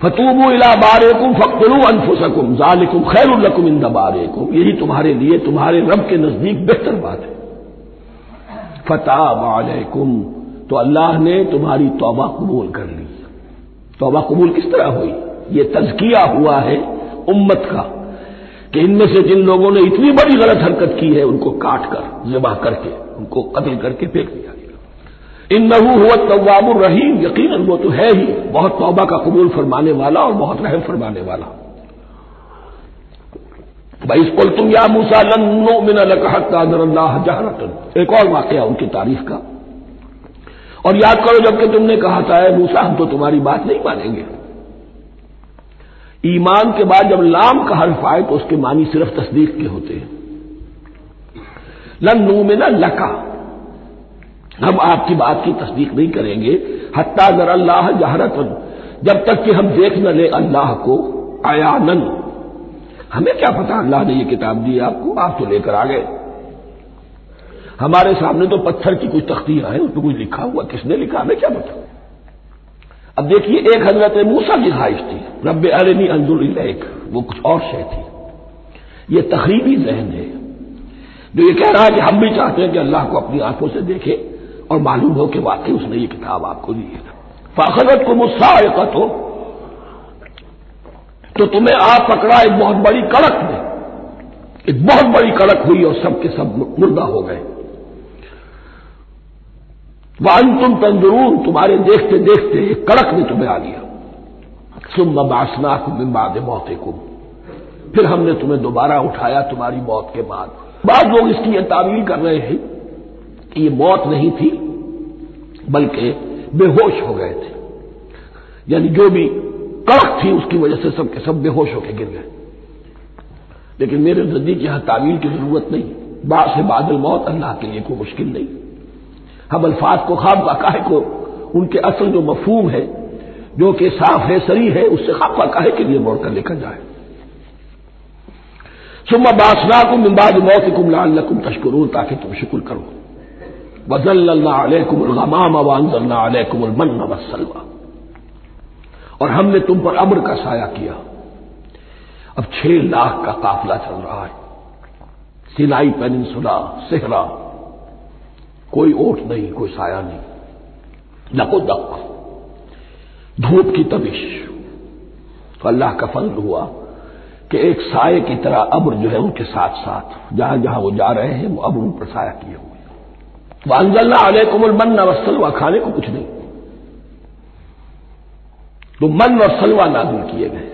फतूबू इला बारेकुम फकलू अनफुसकुम जालिकुम खैरुल्लकुम इंदा बारेकुम। यही तुम्हारे लिए, तुम्हारे रब के नज़दीक बेहतर बात है। फताब तो अल्लाह ने तुम्हारी तौबा कबूल कर ली। तौबा कबूल किस तरह हुई? ये तजकिया हुआ है उम्मत का, कि इनमें से जिन लोगों ने इतनी बड़ी गलत हरकत की है, उनको काट कर जबा करके, उनको कत्ल करके फेंक दिया इन नहू हुआ तवाबुर रहीम यकीन वो तो है ही। बहुत तौबा का कबूल फरमाने वाला और बहुत रहम फरमाने वाला। भाई इसको तुम या मूसा लन्नो मिन अल्लाह जहरतन। एक और वाकया उनकी तारीफ़ का। और याद करो, जबकि तुमने कहा था मूसा, हम तो तुम्हारी बात नहीं मानेंगे। ईमान के बाद जब लाम का हर्फ आए तो उसके मानी सिर्फ़ तस्दीक के होते हैं। लन नू में ना लका। हम आपकी बात की तस्दीक नहीं करेंगे। हत्ता नर अल्लाह जहरत जब तक कि हम देख न ले अल्लाह को, आयानन। हमें क्या पता अल्लाह ने यह किताब दी आपको, आप तो लेकर आ गए। हमारे सामने तो पत्थर की कुछ तख्तियाँ हैं उसमें कुछ लिखा हुआ किसने लिखा? हमें क्या पता? अब देखिए, एक हज़रत मूसा की ख्वाहिश थी। रब अरनी अंजुल एक वो कुछ और शय थी। ये तकरीबी जहन है। जो ये कह रहा है कि हम भी चाहते हैं कि अल्लाह को अपनी आँखों से देखे। और मालूम हो कि वाकई उसने ये किताब आपको दी है। फाखरत को मुस्साकत हो तो तुम्हें आप पकड़ा एक बहुत बड़ी कड़क में। एक बहुत बड़ी कड़क हुई और सबके सब मुर्दा हो गए। वन तुम तंदरून तुम्हारे देखते देखते एक कड़क ने तुम्हें आ लिया। सुम बासना को बिम्बाद मौते को फिर हमने तुम्हें दोबारा उठाया तुम्हारी मौत के बाद। बाद लोग इसकी यह तावील कर रहे हैं। कि ये मौत नहीं थी, बल्कि बेहोश हो गए थे। यानी जो भी कड़क थी, उसकी वजह से सबके सब बेहोश होकर गिर गए। लेकिन मेरे नज़दीक यहाँ तावील की ज़रूरत नहीं। बार से बादल मौत अल्लाह के लिए कोई मुश्किल नहीं। हम अल्फाज को, खाब काहे को, उनके असल जो मफहूम है, जो कि साफ़ है सरी है, उससे खाब काहे के लिए मोड़कर लिखा जाए। सुम्मा बासना को मिम्बाद मौत कुम लाल तस्करून ताकि तुम शुक्र करो। वानजल्लाकुमन वसलवा और हमने तुम पर अम्र का साया किया। अब छह लाख का काफिला चल रहा है। सिलाई पेनिनसुला, सेहरा, कोई ओट नहीं, कोई साया नहीं। लको दक धूप की तबिश तो अल्लाह का फल हुआ कि एक साय की तरह अब्र जो है उनके साथ साथ जहाँ जहाँ वो जा रहे हैं, वो अब्र उन पर साया किए हुए वह अंजल्ला अलैकुमुल मन वसलवा खाने को कुछ नहीं। तो मन और सलवा नाजिल किए गए।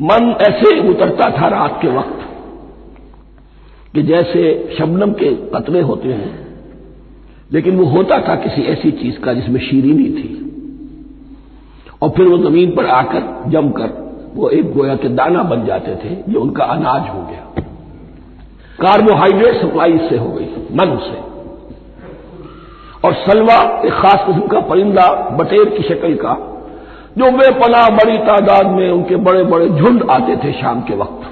मन ऐसे उतरता था रात के वक्त कि जैसे शबनम के कतरे होते हैं, लेकिन वो होता था किसी ऐसी चीज़ का जिसमें शीरीनी थी। और फिर वो ज़मीन पर आकर जमकर वो एक गोया के दाना बन जाते थे ये उनका अनाज हो गया। कार्बोहाइड्रेट सप्लाई इससे हो गई मन से। और सलवा एक खास किस्म का परिंदा, बटेर की शक्ल का, जो बेपना बड़ी तादाद में उनके बड़े बड़े झुंड आते थे शाम के वक्त।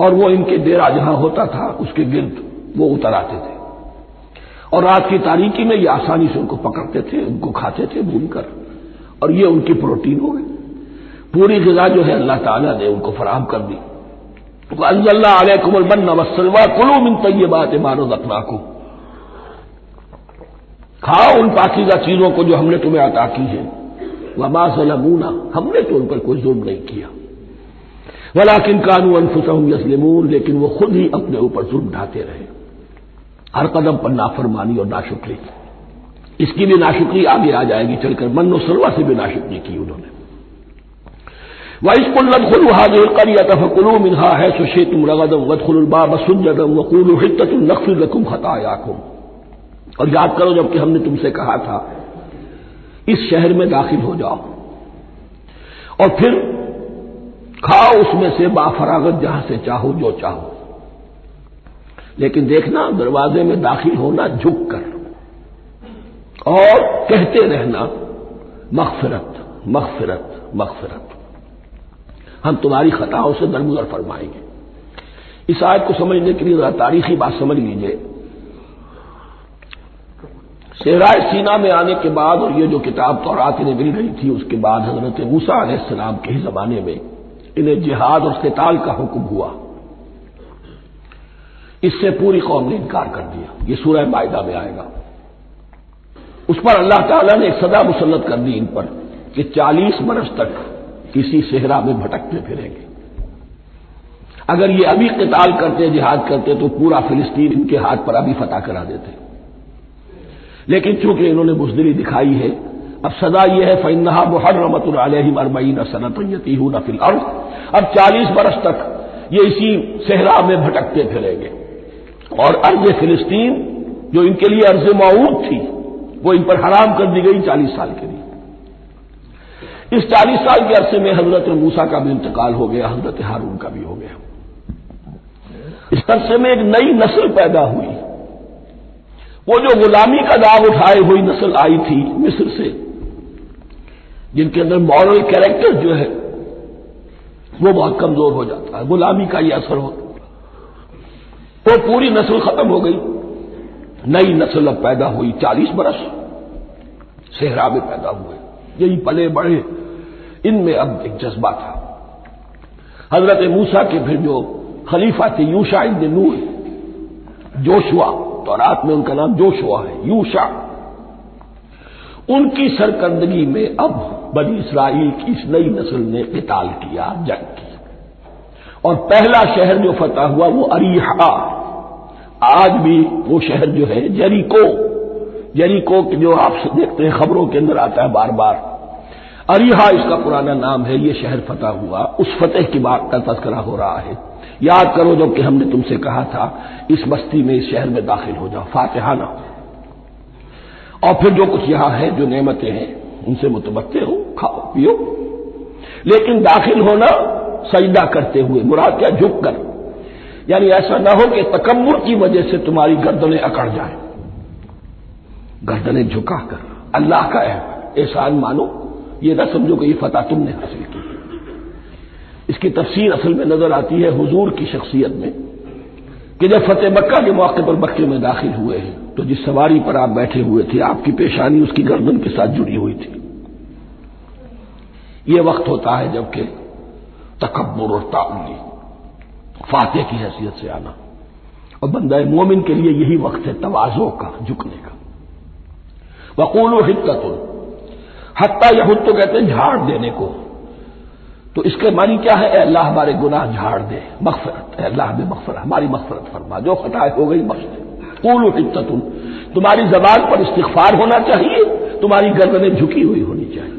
और वो इनके डेरा जहाँ होता था, उसके गिर्द वो उतर आते थे। और रात की तारीकी में ये आसानी से उनको पकड़ते थे, उनको खाते थे भूनकर। और ये उनकी प्रोटीन हो गई। पूरी गजा जो है अल्लाह ताला ने उनको फराहम कर दी। अलैकुमल बन वसलवा कुलू मिन तय्यबात मानो रखना को खाओ उन पाकिजा चीज़ों को जो हमने तुम्हें अता की है वमा सलमूना हमने तो उन पर कोई जुर्म नहीं किया वलाकिन कानू अनफुसहम यसलिमून लेकिन वो खुद ही अपने ऊपर जुर्म ढाते रहे हर कदम पर नाफरमानी और नाशुक्री इसकी भी नाशुक्री आगे आ जाएगी चलकर मनो सलवा से भी नाशुक्री की उन्होंने वाइसकुल्लत खुल हाजिर करिया तफकुलू मिनहा है सुशे तुम रगदम वदखुलबाब सुजदम वकूल हितुम नक्फिर रकुम खतायाकुम और याद करो जबकि हमने तुमसे कहा था इस शहर में दाखिल हो जाओ और फिर खाओ उसमें से बाफरागत जहाँ से चाहो जो चाहो लेकिन देखना दरवाजे में दाखिल होना झुक कर और कहते रहना मगफिरत मगफिरत मगफिरत हम तुम्हारी खताओं से दरगुजर फरमाएँगे। इस आयत को समझने के लिए जरा तारीखी बात समझ लीजिए। सेहराय सीना में आने के बाद और ये जो किताब तौरात इन्हें मिल रही थी, उसके बाद हज़रत मूसा सलाम के ही जमाने में इन्हें जिहाद और कताल का हुक्म हुआ। इससे पूरी कौम ने इनकार कर दिया। ये सूरह मायदा में आएगा। उस पर अल्लाह ताला ने एक सदा मुसलत कर दी इन पर कि चालीस बरस तक किसी सेहरा में भटकते फिरेंगे। अगर ये अभी कताल करते, जिहाद करते तो पूरा फिलिस्तीन इनके हाथ पर अभी फतह करा देते। लेकिन चूँकि इन्होंने बुजदली दिखाई है, अब सदा यह है फ़ैनहा मुहर्रमत अरबईन सनत यतीहू नफिल अर्ज़। अब चालीस बरस तक ये इसी सेहरा में भटकते फिरेंगे। और अर्ज़ फिलिस्तीन, जो इनके लिए अर्ज़ मऊद थी, वो इन पर हराम कर दी गई चालीस साल के लिए। इस चालीस साल के अरसे में हज़रत मूसा का भी इंतकाल हो गया, हज़रत हारून का भी हो गया। इस अरसे में एक नई नस्ल पैदा हुई। वो जो गुलामी का दाव उठाए हुई नस्ल आई थी मिस्र से, जिनके अंदर मॉरल कैरेक्टर जो है, वो बहुत कमज़ोर हो जाता है। गुलामी का ये असर होता वो पूरी नस्ल खत्म हो गई। नई नस्ल अब पैदा हुई, चालीस बरस सेहरा में पैदा हुए। यही पले बड़े इनमें अब एक जज्बा था। हज़रत मूसा के फिर जो खलीफा थे, यूशा इब्न नूर जोशुआ तो रात में उनका नाम जोशुआ है, यूशा। उनकी सरकंदगी में अब बनी इसराइल की इस नई नस्ल ने किताल किया, जंग की। और पहला शहर जो फतह हुआ, वो अरीहा। आज भी वो शहर जो है, जरीको। जरीको जो आप देखते हैं, खबरों के अंदर आता है बार बार अरीहा इसका पुराना नाम है, ये शहर फतह हुआ। उस फतेह की बात का तस्करा हो रहा है। याद करो जब कि हमने तुमसे कहा था, इस बस्ती में, इस शहर में दाखिल हो जाओ फातिहाना और फिर जो कुछ यहाँ है, जो नेमतें हैं, उनसे मुतबत्ते हो, खाओ, पियो। लेकिन दाखिल होना सजदा करते हुए, मुराद क्या, झुक कर। यानी ऐसा ना हो कि तकम्मुर की वजह से तुम्हारी गर्दनें अकड़ जाए। गर्दनें झुका कर, अल्लाह का एहसान मानो। ये ना समझो कि ये फतह तुमने हासिल की। इसकी तफसीर असल में नज़र आती है हुजूर की शख्सियत में, कि जब फतेह मक्का के मौके पर मक्के में दाखिल हुए हैं तो जिस सवारी पर आप बैठे हुए थे, आपकी पेशानी उसकी गर्दन के साथ जुड़ी हुई थी। ये वक्त होता है जबकि तकबर और ताउली फातेह की हैसियत से आना। और बंदा मोमिन के लिए यही वक्त है तवाजों का, झुकने का। वकूल हित्तुल हत्ता यहुद तो कहते हैं, झाड़ देने को। तो इसके मानी क्या है? अल्लाह, हमारे गुनाह झाड़ दे। मगफरत अल्लाह में मगफरत, हमारी मगफरत फरमा। जो खताएँ हो गई, बख्श कूल हित्तुल तुम्हारी जबान पर इस्तफार होना चाहिए, तुम्हारी गर्दनें झुकी हुई होनी चाहिए।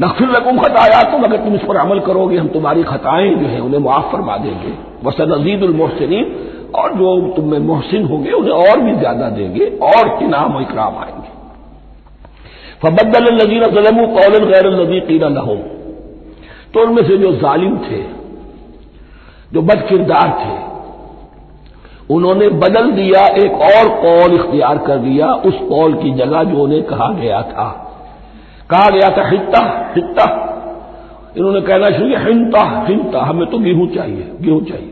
नक्फिर रकूम खताया तुम अगर तुम इस पर अमल करोगे, हम तुम्हारी खताएँ जो है, उन्हें मुआफ फरमा देंगे। वसन अजीद मोहसिन और जो तुम में मोहसिन होंगे, उन्हें और भी ज़्यादा देंगे, और इनाम इकराम आएँगे। फबद्दल नजीर जलमू कौल गैर नजी कीना लहो तो उनमें से जो जालिम थे जो बद किरदार थे उन्होंने बदल दिया एक और कौल इख्तियार कर दिया उस कौल की जगह जो उन्हें कहा गया था कहा गया था हित्ता हित्ता इन्होंने कहना शुरू किया हिंता हिंता हमें तो गेहूँ चाहिए गेहूँ चाहिए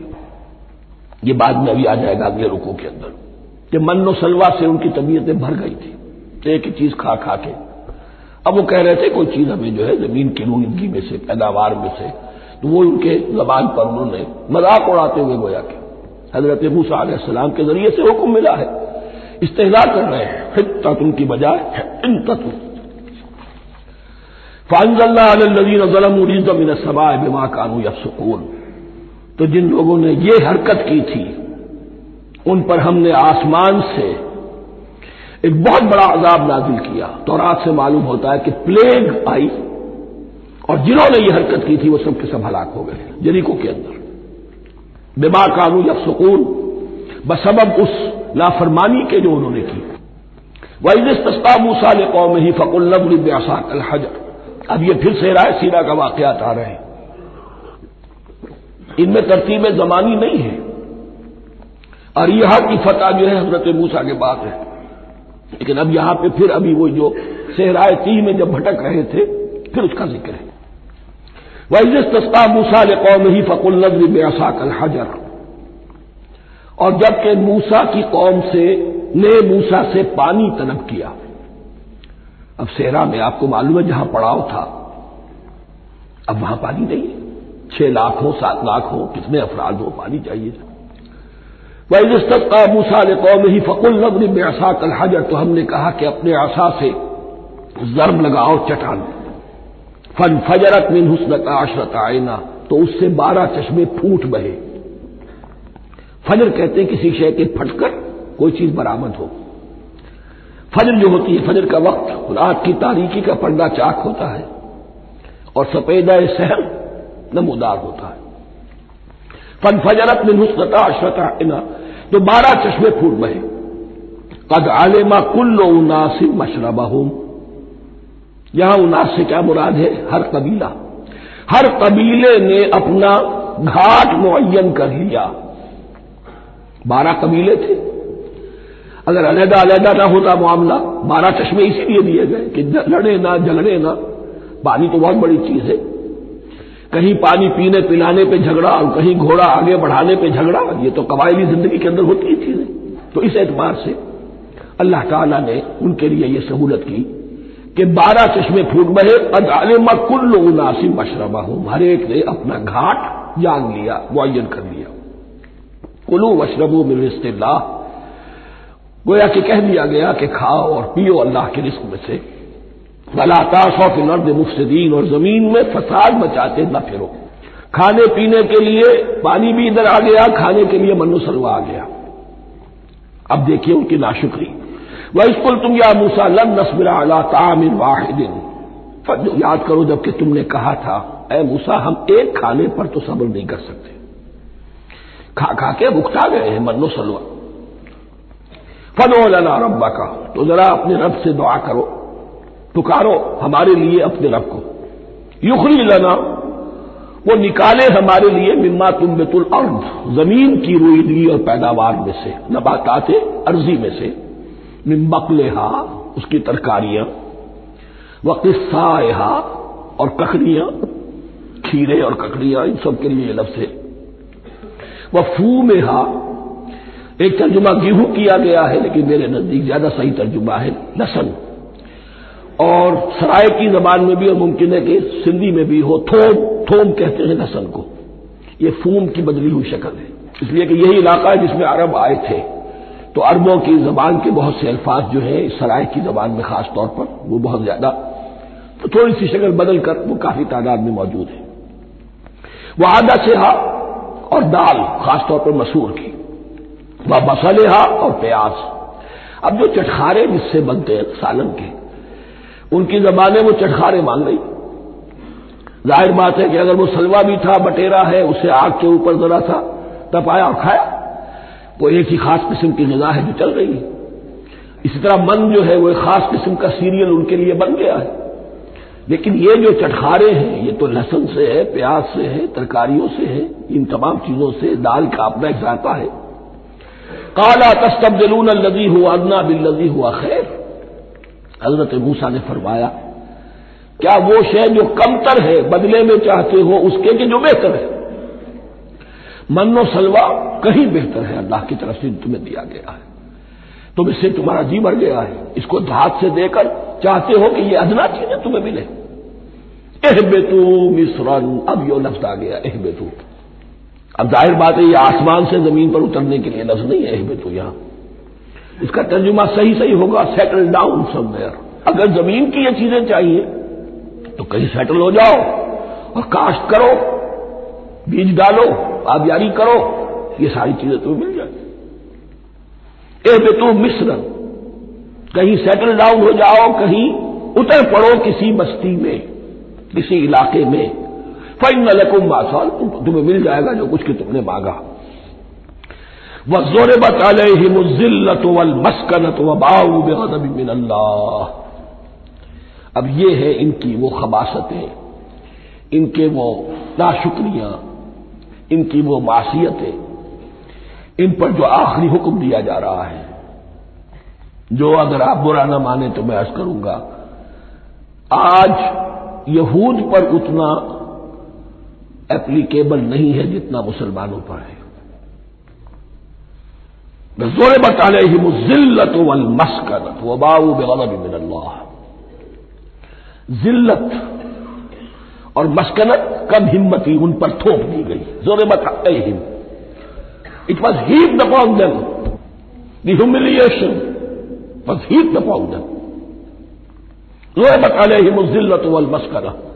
ये बाद में अभी आ जाएगा अगले रुकों के अंदर कि मनो सलवा से उनकी तबीयतें भर गई थी एक ही चीज़ खा खा के अब वो कह रहे थे कोई चीज़ हमें जो है ज़मीन की रूनगी में से, पैदावार में से तो वो उनके जबान पर उन्होंने मज़ाक उड़ाते हुए गोया के हज़रत मूसा के ज़रिए से हुक्म मिला है। इस्तेजा कर रहे हैं। तुम की बजाय इन तत्व फ़ानजल्लाजीन ज़लमिन सबाए बिमा कानू यफसकून। तो जिन लोगों ने ये हरकत की थी, उन पर हमने आसमान से एक बहुत बड़ा अजाब नाजिल किया। तो रात से मालूम होता है कि प्लेग आई और जिन्होंने ये हरकत की थी, वो सब के सब हलाक हो गए जरीको के अंदर। बिमा कानू यफसकून, बसबब उस लाफरमानी के जो उन्होंने की। वही तस्ता मूसा ने कौम ही फ़कुल्लबली हजर। अब ये फिर से राय सीरा का वाकयात आ रहे हैं। इनमें तरतीब जमानी नहीं है। और यहाँ की फतह जो है हज़रत मूसा के बाद है। लेकिन अब यहाँ पे फिर अभी वो जो सेहराय ती में जब भटक रहे थे, फिर उसका ज़िक्र है। वही तस्ता मूसा ने कौम ही फ़कुल नज़र ब्यासा कल हजर। और जबकि मूसा की कौम से, ने मूसा से पानी तलब किया। अब सेहरा में आपको मालूम है जहाँ पड़ाव था। अब वहाँ पानी नहीं है। छह लाख हो, सात लाख हो, कितने अफराद हो, पानी चाहिए वही का मूसा ने कौम ही फकुल नबरी में आसा कल हजर तो हमने कहा कि अपने आशा से जर्म लगाओ, चटान। फन फजरत मिन हुसन का आशरत आयना तो उससे बारह चश्मे फूट बहे। फजर कहते हैं किसी शय के फटकर कोई चीज़ बरामद हो। फजर जो होती है, फजर का वक्त, रात की तारीकी का पर्दा चाक होता है, और सफेदा सहर नमोदार होता है। फन फजरत में नुस्ता अशरता इना तो बारह चश्मे फूट बहे। कद आलिमा कुल्लो उनासिब मशरबा यहाँ उनास से क्या मुराद है? हर कबीला। हर कबीले ने अपना घाट मुन कर लिया। बारह कबीले थे। अगर अलहदा अलहदा ना होता मामला, बारह चश्मे इसीलिए दिए गए कि लड़े ना झगड़े ना। पानी तो बहुत बड़ी चीज़ है। कहीं पानी पीने पिलाने पे झगड़ा और कहीं घोड़ा आगे बढ़ाने पे झगड़ा, ये तो कबायली ज़िंदगी के अंदर होती ही चीज़ें तो इस एतबार से अल्लाह ताला ने उनके लिए यह सहूलत की कि बारह चश्मे फूट बहे अदालमा कुल्ल उनासिब मशरबा हूँ हर एक ने अपना घाट जान लिया मुन कर लिया। कुलू वशरबू मिल्ला गोया कि कह दिया गया कि खाओ और पियो अल्लाह के रिस्क में से। वलाताशौ फिल अर्द मुफसदीन, और ज़मीन में फसाद मचाते न फिरो। खाने पीने के लिए पानी भी इधर आ गया, खाने के लिए मनु सलवा आ गया। अब देखिए उनकी नाशुक्री। वह स्कुल तुम या मूसा लन नस्बिरा अला तामिन वाहिदिन। याद करो जबकि तुमने कहा था, ए मूसा, हम एक खाने पर तो सब्र नहीं कर सकते। खा खा के भुगता गए हैं मन्नो सलवा। फनो लना रब्बा का तो जरा अपने रब से दुआ करो। पुकारो, हमारे लिए अपने रब को। युखरी लना, वो निकाले हमारे लिए मिम्मा तुम बेतुल अर्द, ज़मीन की रुईदगी और पैदावार में से, नबातात अर्जी में से। मिम्बकलेहा उसकी तरकारियाँ, व किस्साहा और ककड़ियाँ, खीरे और ककड़ियाँ, इन सब के लिए लफ्ज है। वह फू में हा एक तर्जुमा गेहूँ किया गया है, लेकिन मेरे नज़दीक ज़्यादा सही तर्जुमा है, लसन। और सराय की जबान में भी और मुमकिन है कि सिंधी में भी हो, थोम थोम कहते हैं लसन को। ये फूम की बदली हुई शक्ल है। इसलिए कि यही इलाका है जिसमें अरब आए थे। तो अरबों की जबान के बहुत से अल्फाज जो है सराय की जबान में खास तौर पर, वो बहुत ज़्यादा। तो थोड़ी सी शक्ल बदल कर वो काफ़ी तादाद में मौजूद है। वह आदा से हा और दाल खासतौर पर मसूर की। व मसलेहा और प्याज। अब जो चटखारे जिससे बनते हैं, सालन के उनकी जबान वो चटखारे मांग रही ज़ाहिर बात है कि अगर वो सलवा भी था, बटेरा है, उसे आग के ऊपर जरा था, तपाया और खाया, वो एक ही खास किस्म की गजा है जो चल रही है। इसी तरह मन जो है, वो एक खास किस्म का सीरियल उनके लिए बन गया है। लेकिन ये जो चटखारे हैं, ये तो लहसन से है, प्याज से है, तरकारियों से है, इन तमाम चीज़ों से दाल का अपना एक जाता है। काला तस्तबदलून लदी हुआ अदना बिल लदी हुआ खैर। हज़रत मूसा ने फरमाया, क्या वो शय जो कमतर है, बदले में चाहते हो, उसके कि जो बेहतर है? मनो सलवा, कहीं बेहतर है, अल्लाह की तरफ़ से तुम्हें दिया गया है। तुम इससे तुम्हारा जी बढ़ गया है। इसको धात से देकर चाहते हो कि ये अदना चीज़ें तुम्हें मिले? एह बेतू मिसरन, अब यो लफ्ज आ गया एह बेतू अब ज़ाहिर बात है, ये आसमान से ज़मीन पर उतरने के लिए लफ्ज नहीं है एह बेतू यहाँ। इसका तर्जुमा सही सही होगा सेटल डाउन समवेयर अगर ज़मीन की ये चीज़ें चाहिए तो कहीं सेटल हो जाओ और काश्त करो, बीज डालो, आबियारी करो, ये सारी चीज़ें तुम्हें मिल जाए ए बेतु मिश्र, कहीं सेटल डाउन हो जाओ, कहीं उतर पड़ो किसी बस्ती में, किसी इलाके में। फ़ैन लकुम मासाल तुम्हें मिल जाएगा जो कुछ कि तुमने मांगा। वह ज़ोर बताले ही मुजिल्लत वल मस्कनत व बाऊ बेगदबिन अल्लाह अब ये है इनकी वो खबासतें इनके वो नाशुक्रियाँ इनकी वो मासीतें इन पर जो आखिरी हुक्म दिया जा रहा है जो अगर आप बुरा ना माने तो मैं अर्ज़ करूँगा आज यहूद पर उतना एप्लीकेबल नहीं है जितना मुसलमानों पर है ज़ोर बताले ही मुजिल्लत वल मस्कनत वबाऊ बेगलब मिनल्लाह जिल्लत और मस्कनत कम हिम्मती उन पर थोप दी गई ज़ोर बताए it was heat upon them the humiliation was heat upon them ज़ोर बताले ही मुजिल्लत वल मस्कनत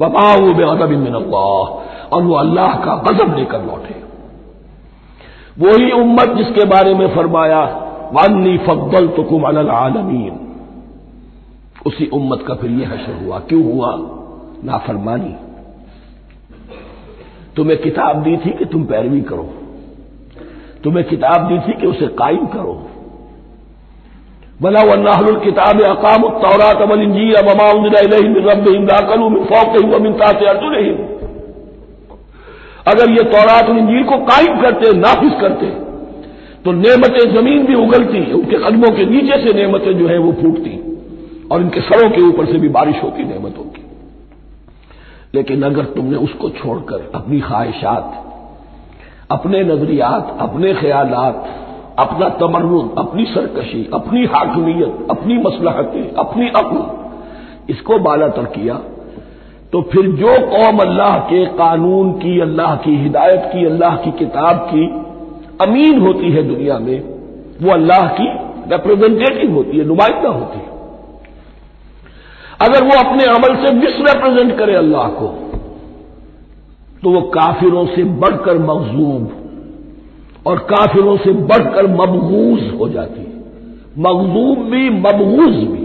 वबाऊ बेगलब मिनल्लाह और वो अल्लाह का गजब लेकर लौटे वही उम्मत जिसके बारे में फरमाया वानी फब्बल तो आलमीन. उसी उम्मत का फिर यह हशर हुआ। क्यों हुआ? नाफरमानी। तुम्हें किताब दी थी कि तुम पैरवी करो? तुम्हें किताब दी थी कि उसे कायम करो? बना वन्नाहल किताब अकाम तौरात अमल इंजीर अबमा रब इंदाकलू मिन फौक मिन ताते अर्जुन अगर ये तौरात इंजीर को कायम करते, नाफिज करते तो नेमतें ज़मीन भी उगलती, उनके कदमों के नीचे से नेमतें जो है वो फूटती, और इनके सरों के ऊपर से भी बारिश होती नेमतों की। लेकिन अगर तुमने उसको छोड़कर अपनी ख्वाहिशात, अपने नजरियात, अपने ख्यालात, अपना तमर्रुद अपनी सरकशी, अपनी हाकमियत, अपनी मसलहतें, अपनी अक्ल, इसको बाला तर किया तो फिर जो कौम अल्लाह के कानून की, अल्लाह की हिदायत की, अल्लाह की किताब की अमीन होती है दुनिया में, वो अल्लाह की रिप्रेजेंटेटिव होती है, नुमाइंदा होती है। अगर वो अपने अमल से मिसरिप्रेजेंट करे अल्लाह को तो वो काफिरों से बढ़कर मखजूब और काफिरों से बढ़कर मबगूज हो जाती है। मखजूब भी मबगूज भी।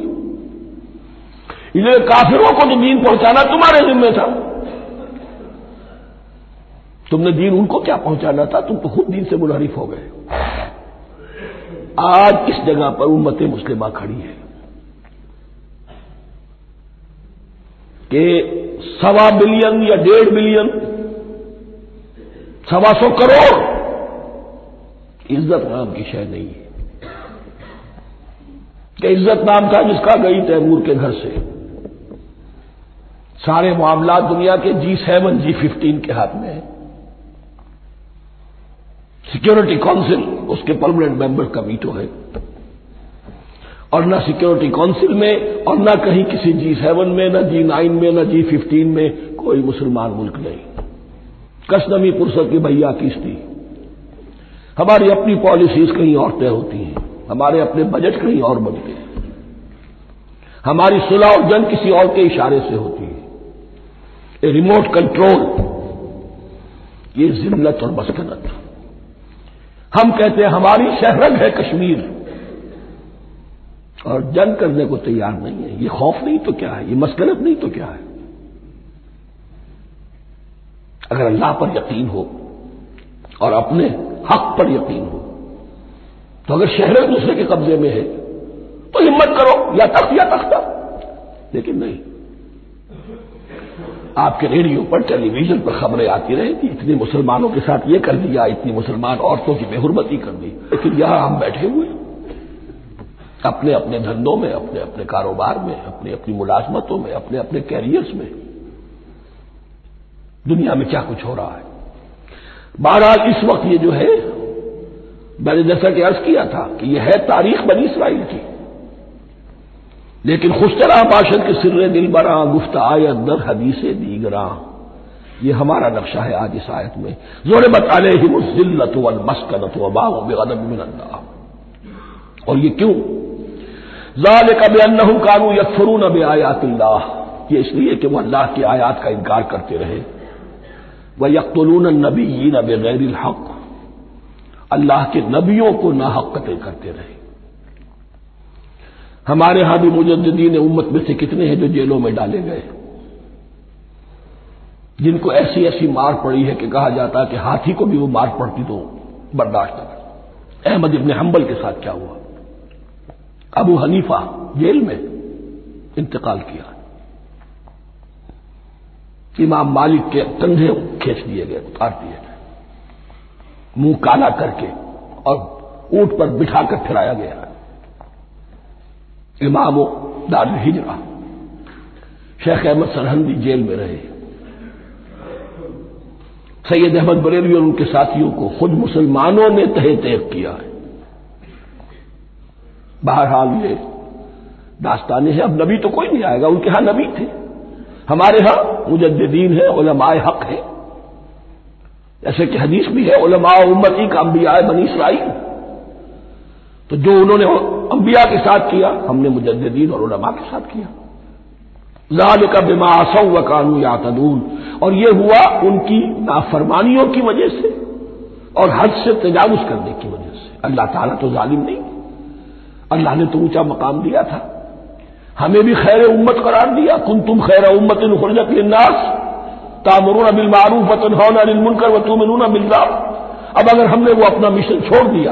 इसलिए काफिरों को तो दीन पहुंचाना तुम्हारे जिम्मे था। तुमने दीन उनको क्या पहुंचाना था? तुम तो खुद दीन से मुनहरिफ हो गए। आज इस जगह पर उम्मत मुस्लिमा खड़ी है? कि सवा बिलियन या डेढ़ बिलियन, सवा सौ करोड़ इज़्ज़त नाम की शय नहीं है। कि इज़्ज़त नाम था जिसका गई तैमूर के घर से। सारे मामला दुनिया के जी सेवन जी फिफ्टीन के हाथ में है। सिक्योरिटी काउंसिल उसके परमानेंट मेंबर का वीटो है। और न सिक्योरिटी काउंसिल में, और न कहीं किसी जी सेवन में, न जी नाइन में, न जी फिफ्टीन में कोई मुसलमान मुल्क नहीं। कसनमी पुरसत की भैया किस्ती हमारी अपनी पॉलिसीज़ कहीं और तय होती हैं। हमारे अपने बजट कहीं और बनते हैं। हमारी सुलह और जंग किसी और के इशारे से होती है रिमोट कंट्रोल ये जिल्लत और मस्कनत। हम कहते हैं, हमारी शहरग है कश्मीर। और जंग करने को तैयार नहीं है। ये खौफ नहीं तो क्या है? ये मस्कनत नहीं तो क्या है? अगर अल्लाह पर यकीन हो और अपने हक पर यकीन हो तो अगर शहर दूसरे के कब्जे में है तो हिम्मत करो, या तख्त या तख्ता। लेकिन नहीं। आपके रेडियो पर टेलीविज़न पर खबरें आती रहेंगी इतने मुसलमानों के साथ ये कर दिया, इतनी मुसलमान औरतों की बेहरमती कर दी। लेकिन यहाँ हम बैठे हुए अपने अपने धंधों में, अपने अपने कारोबार में, अपनी अपनी मुलाजमतों में, अपने अपने कैरियर्स में। दुनिया में क्या कुछ हो रहा है? बहरहाल इस वक्त ये जो है, मैंने जैसा कि अर्ज़ किया था कि यह है तारीख बनी इसराइल की। लेकिन खुशतरा बाशद के सिर दिल बरा गुफ्त आयत दर हदीस दीगरा। ये हमारा नक्शा है आज इस आयत में। ज़ोर बताले ही मुजिल्लत वल मस्कनत मिनल्ला और ये क्यों? जाल कब अन्नहू कानू यकफरू नब आयातिल्लाह ये इसलिए कि वह अल्लाह की आयात का इनकार करते रहे। वह यकतलून नबी नब गैर हक। अल्लाह के नबियों को नाहक कतल करते रहे। हमारे यहाँ भी मुजद्दीन उम्मत में से कितने हैं जो जेलों में डाले गए? जिनको ऐसी ऐसी मार पड़ी है कि कहा जाता है कि हाथी को भी वो मार पड़ती तो बर्दाश्त न कर। अहमद इबन हम्बल के साथ क्या हुआ? अबू हनीफा जेल में इंतकाल किया। इमाम मालिक के कंधे खींच दिए गए, उतार दिए गए। मुँह काला करके और ऊँट पर बिठाकर फिराया गया। इमाम दार हिजरा। शेख अहमद सरहंदी जेल में रहे। सैयद अहमद बरेलवी और उनके साथियों को खुद मुसलमानों ने तहे तैक किया है। बहरहाल ये दास्ताने हैं, अब नबी तो कोई नहीं आएगा, उनके यहाँ नबी थे। हमारे यहाँ मुजद्दीन है, उलमाए हक है। जैसे कि हदीस भी है उलमा उम्मती का अंबिया बनी इसराइल। तो जो उन्होंने अंबिया के साथ किया, हमने मुजद्दीन और उलमा के साथ किया। लाल का बिमासौ व कानू या तदून और यह हुआ उनकी नाफरमानियों की वजह से और हद से तजावुज करने की वजह से। अल्लाह ताला तो जालिम नहीं। अल्लाह ने तो ऊँचा मकाम दिया था। हमें भी खैर उम्मत करार दिया। कुन तुम खैर उम्मत खुरजत नास तामरून बिल मारूफ वतन अनिल मुनकर व तुम अब अगर हमने वो अपना मिशन छोड़ दिया